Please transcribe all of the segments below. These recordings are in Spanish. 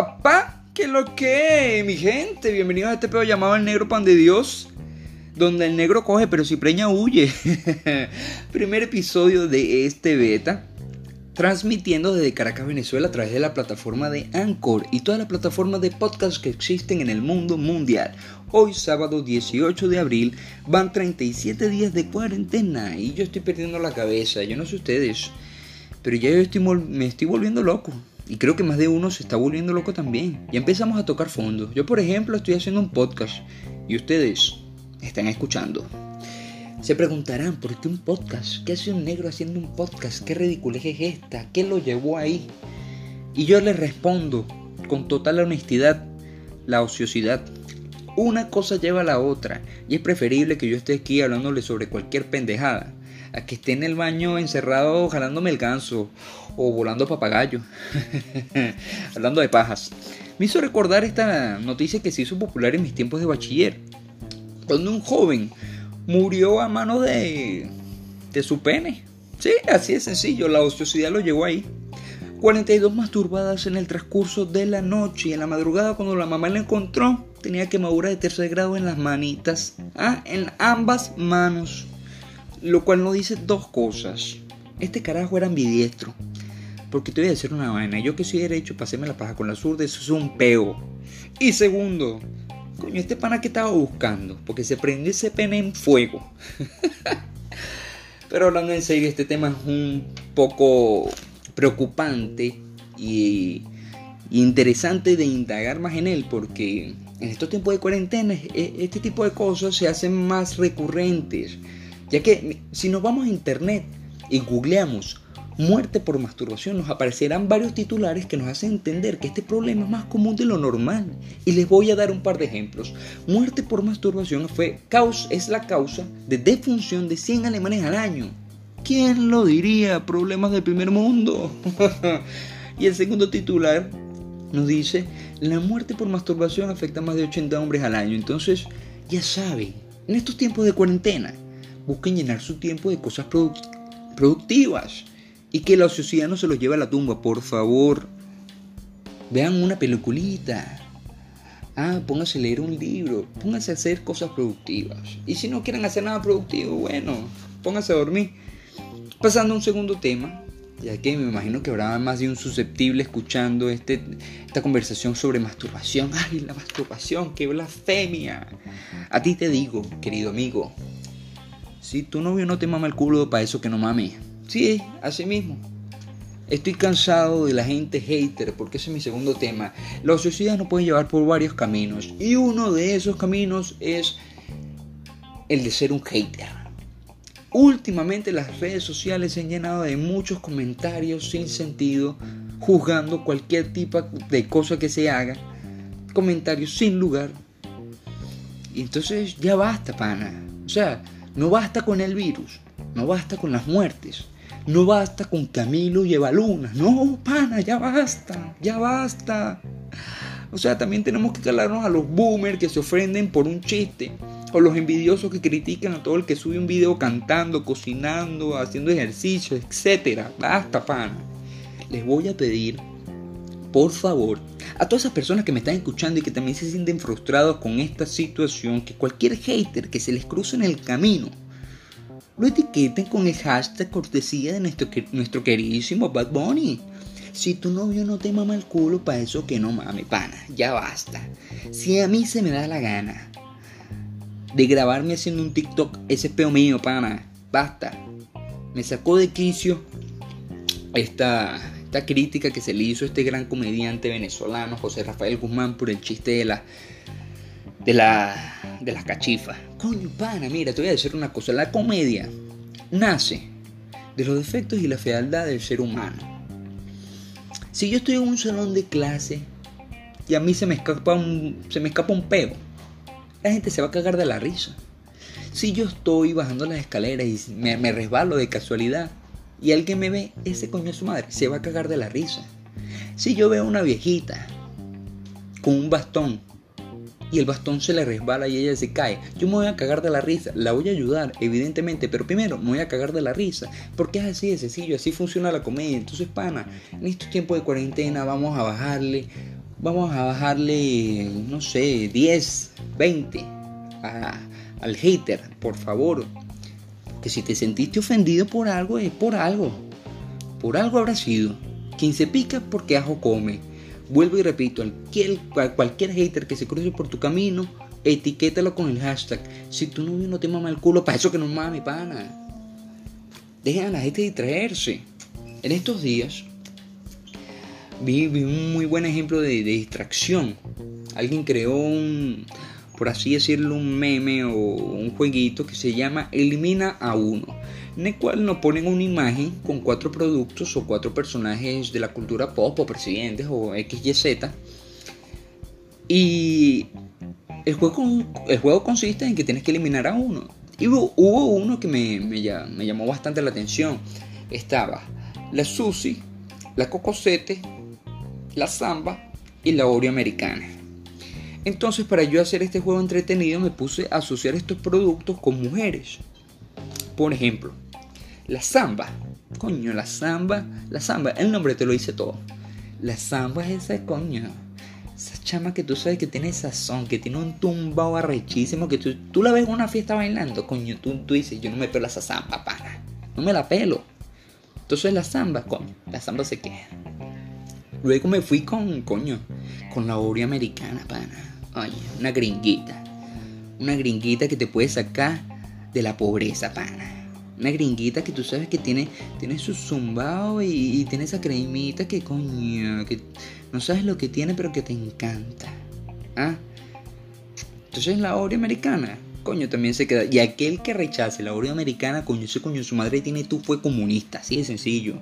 papá, ¿qué lo que? Mi gente, bienvenidos a este pedo llamado El Negro Pan de Dios, donde el negro coge, pero si preña huye. Primer episodio de este beta, transmitiendo desde Caracas, Venezuela, a través de la plataforma de Anchor y todas las plataformas de podcast que existen en el mundo mundial. Hoy, sábado 18 de abril, van 37 días de cuarentena y yo estoy perdiendo la cabeza, yo no sé ustedes, pero ya yo me estoy volviendo loco. Y creo que más de uno se está volviendo loco también. Ya empezamos a tocar fondo. Yo, por ejemplo, estoy haciendo un podcast y ustedes están escuchando. Se preguntarán, ¿por qué un podcast? ¿Qué hace un negro haciendo un podcast? ¿Qué ridiculez es esta? ¿Qué lo llevó ahí? Y yo les respondo con total honestidad, la ociosidad. Una cosa lleva a la otra y es preferible que yo esté aquí hablándole sobre cualquier pendejada a que esté en el baño encerrado jalándome el ganso o volando papagayo. Hablando de pajas. Me hizo recordar esta noticia que se hizo popular en mis tiempos de bachiller. Cuando un joven murió a mano de, de su pene. Sí, así de sencillo, la ociosidad lo llegó ahí. 42 masturbadas en el transcurso de la noche y en la madrugada cuando la mamá la encontró tenía quemadura de tercer grado en las manitas, ah, en ambas manos. Lo cual no dice dos cosas. Este carajo era ambidiestro. Porque te voy a decir una vaina. Yo que soy derecho, paséme la paja con la zurda, eso es un peo. Y segundo, coño, este pana que estaba buscando. Porque se prendió ese pene en fuego. Pero hablando en serio, este tema es un poco preocupante y, y interesante de indagar más en él. Porque en estos tiempos de cuarentena, e, este tipo de cosas se hacen más recurrentes. Ya que si nos vamos a internet y googleamos muerte por masturbación, nos aparecerán varios titulares que nos hacen entender que este problema es más común de lo normal. Y les voy a dar un par de ejemplos. Muerte por masturbación fue, es la causa de defunción de 100 alemanes al año. ¿Quién lo diría? Problemas del primer mundo. y el segundo titular nos dice, la muerte por masturbación afecta a más de 80 hombres al año. Entonces, ya saben, en estos tiempos de cuarentena, busquen llenar su tiempo de cosas productivas y que la ociosidad no se los lleve a la tumba, por favor. Vean una peliculita. Ah, pónganse a leer un libro, pónganse a hacer cosas productivas. Y si no quieren hacer nada productivo, bueno, pónganse a dormir. Pasando a un segundo tema, ya que me imagino que habrá más de un susceptible escuchando este, esta conversación sobre masturbación. ¡Ay, la masturbación! ¡Qué blasfemia! A ti te digo, querido amigo, si tu novio no te mama el culo, para eso que no mame. Sí, así mismo. Estoy cansado de la gente hater, porque ese es mi segundo tema. La sociedad nos puede llevar por varios caminos. Y uno de esos caminos es el de ser un hater. Últimamente las redes sociales se han llenado de muchos comentarios sin sentido, juzgando cualquier tipo de cosa que se haga. Comentarios sin lugar. Y entonces ya basta, pana. O sea, no basta con el virus, no basta con las muertes, no basta con Camilo y Evaluna. No, pana, ya basta, ya basta. O sea, también tenemos que calarnos a los boomers que se ofenden por un chiste. O los envidiosos que critican a todo el que sube un video cantando, cocinando, haciendo ejercicio, etc. Basta, pana. Les voy a pedir, por favor, a todas esas personas que me están escuchando y que también se sienten frustrados con esta situación, que cualquier hater que se les cruce en el camino, lo etiqueten con el hashtag cortesía de nuestro, queridísimo Bad Bunny. Si tu novio no te mama el culo, para eso que no mame, pana, ya basta. Si a mí se me da la gana de grabarme haciendo un TikTok, ese peo mío, pana, basta. Me sacó de quicio esta, esta crítica que se le hizo a este gran comediante venezolano, José Rafael Guzmán, por el chiste de la. de la. de las cachifas. Coño, pana, mira, te voy a decir una cosa. La comedia nace de los defectos y la fealdad del ser humano. Si yo estoy en un salón de clase y a mí se me escapa un, se me escapa un la gente se va a cagar de la risa. Si yo estoy bajando las escaleras y me resbalo de casualidad, y alguien me ve, ese coño de su madre se va a cagar de la risa. Si yo veo a una viejita con un bastón y el bastón se le resbala y ella se cae, yo me voy a cagar de la risa. La voy a ayudar, evidentemente, pero primero me voy a cagar de la risa. Porque es así de sencillo, así funciona la comedia. Entonces, pana, en estos tiempos de cuarentena vamos a bajarle vamos a bajarle, no sé, 10, 20 al hater, por favor. Que si te sentiste ofendido por algo, es por algo. Por algo habrá sido. Quien se pica porque ajo come. Vuelvo y repito, cualquier, cualquier hater que se cruce por tu camino, etiquétalo con el hashtag. Si tu novio no te mama el culo, para eso que no mame, pana. Dejen a la gente distraerse. En estos días vi, un muy buen ejemplo de, distracción. Alguien creó un, por así decirlo, un meme o un jueguito que se llama Elimina a uno, en el cual nos ponen una imagen con cuatro productos o cuatro personajes de la cultura pop o presidentes o XYZ. Y el juego, el juego consiste en que tienes que eliminar a uno. Y hubo, uno que me, me, llamó bastante la atención. Estaba la Susi, la Cocosete, la Samba y la Oreo americana. Entonces para yo hacer este juego entretenido me puse a asociar estos productos con mujeres. Por ejemplo, la Samba. Coño, la Samba. La Samba, el nombre te lo dice todo. La Samba es esa coño. Esa chama que tú sabes que tiene sazón, que tiene un tumbao arrechísimo, que tú, la ves en una fiesta bailando, coño, tú, tú dices, yo no me pelo esa samba, pana. No me la pelo. Entonces la samba, coño, la samba se queda. Luego me fui con, coño, con la Oreo americana, pana. Oye, una gringuita. Una gringuita que te puede sacar de la pobreza, pana. Una gringuita que tú sabes que tiene, tiene su zumbao y, tiene esa cremita que, coño, que no sabes lo que tiene, pero que te encanta. ¿Ah? Entonces la Oreo americana coño, también se queda. Y aquel que rechace la Oreo americana, coño, ese coño, su madre tiene tú, fue comunista, así de sencillo.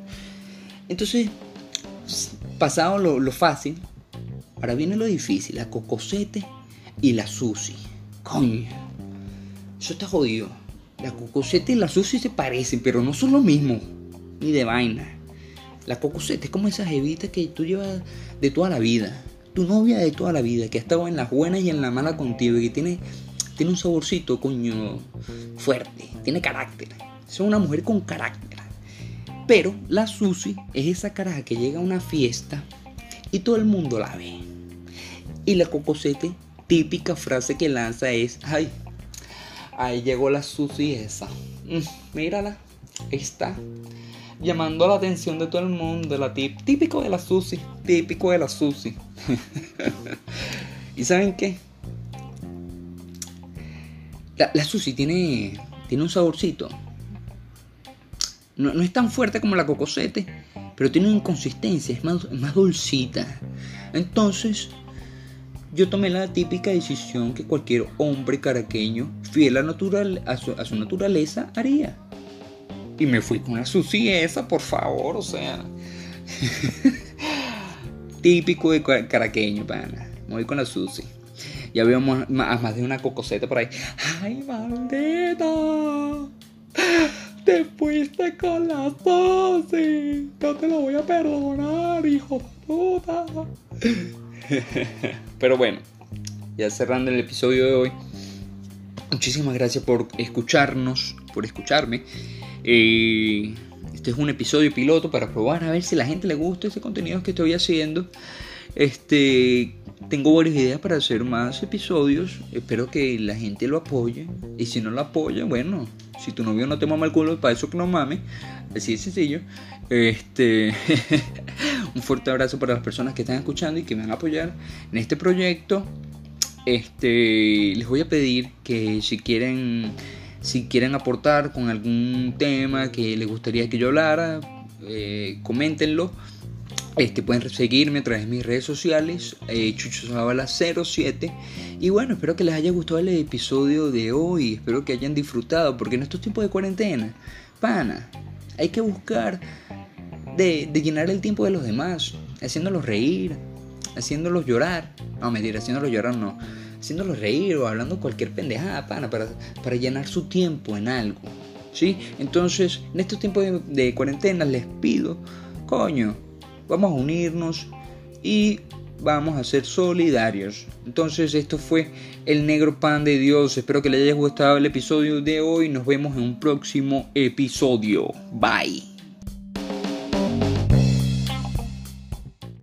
Entonces, pasado lo, fácil, ahora viene lo difícil, la cocosete y la sushi. Coño, eso está jodido. La cocosete y la sushi se parecen, pero no son lo mismo, ni de vaina. La cocosete es como esa jevita que tú llevas de toda la vida. Tu novia de toda la vida, que ha estado en las buenas y en la mala contigo y que tiene tiene un saborcito, coño, fuerte, tiene carácter. Es una mujer con carácter. Pero la Susi es esa caraja que llega a una fiesta y todo el mundo la ve. Y la cocosete, típica frase que lanza es, ay, ahí llegó la Susi esa. Mm, mírala, está llamando la atención de todo el mundo, la típico de la Susi, típico de la Susi. ¿Y saben qué? La, la tiene, tiene un saborcito. No, es tan fuerte como la cocosete, pero tiene una inconsistencia, es más, más dulcita. Entonces, yo tomé la típica decisión que cualquier hombre caraqueño, fiel a, natural, a, su, naturaleza, haría. Y me fui con la sushi esa, por favor, o sea. Típico de caraqueño, pana. Me voy con la sushi. Ya veo más, más de una cocoseta por ahí. ¡Ay, maldita! Te fuiste con la Susi. No te lo voy a perdonar, hijo de puta. Pero bueno, ya cerrando el episodio de hoy. Muchísimas gracias por escucharnos, por escucharme. Eh, este es un episodio piloto para probar a ver si a la gente le gusta ese contenido que estoy haciendo. Este, tengo varias ideas para hacer más episodios. Espero que la gente lo apoye. Y si no lo apoya, bueno, si tu novio no te mama el culo, para eso que no mame. Así de sencillo. Este, un fuerte abrazo para las personas que están escuchando y que me van a apoyar en este proyecto. Este, les voy a pedir que si quieren, si quieren aportar con algún tema que les gustaría que yo hablara, eh, coméntenlo este, pueden seguirme a través de mis redes sociales, eh, 07 Y bueno, espero que les haya gustado el episodio de hoy. Espero que hayan disfrutado, porque en estos tiempos de cuarentena, pana, hay que buscar de, llenar el tiempo de los demás, haciéndolos reír, haciéndolos llorar. No, mentira, haciéndolos llorar no. Haciéndolos reír o hablando cualquier pendejada, pana, para, para llenar su tiempo en algo. ¿Sí? Entonces, en estos tiempos de, de cuarentena les pido, coño, vamos a unirnos y vamos a ser solidarios. Entonces esto fue el negro pan de Dios. Espero que les haya gustado el episodio de hoy. Nos vemos en un próximo episodio. Bye.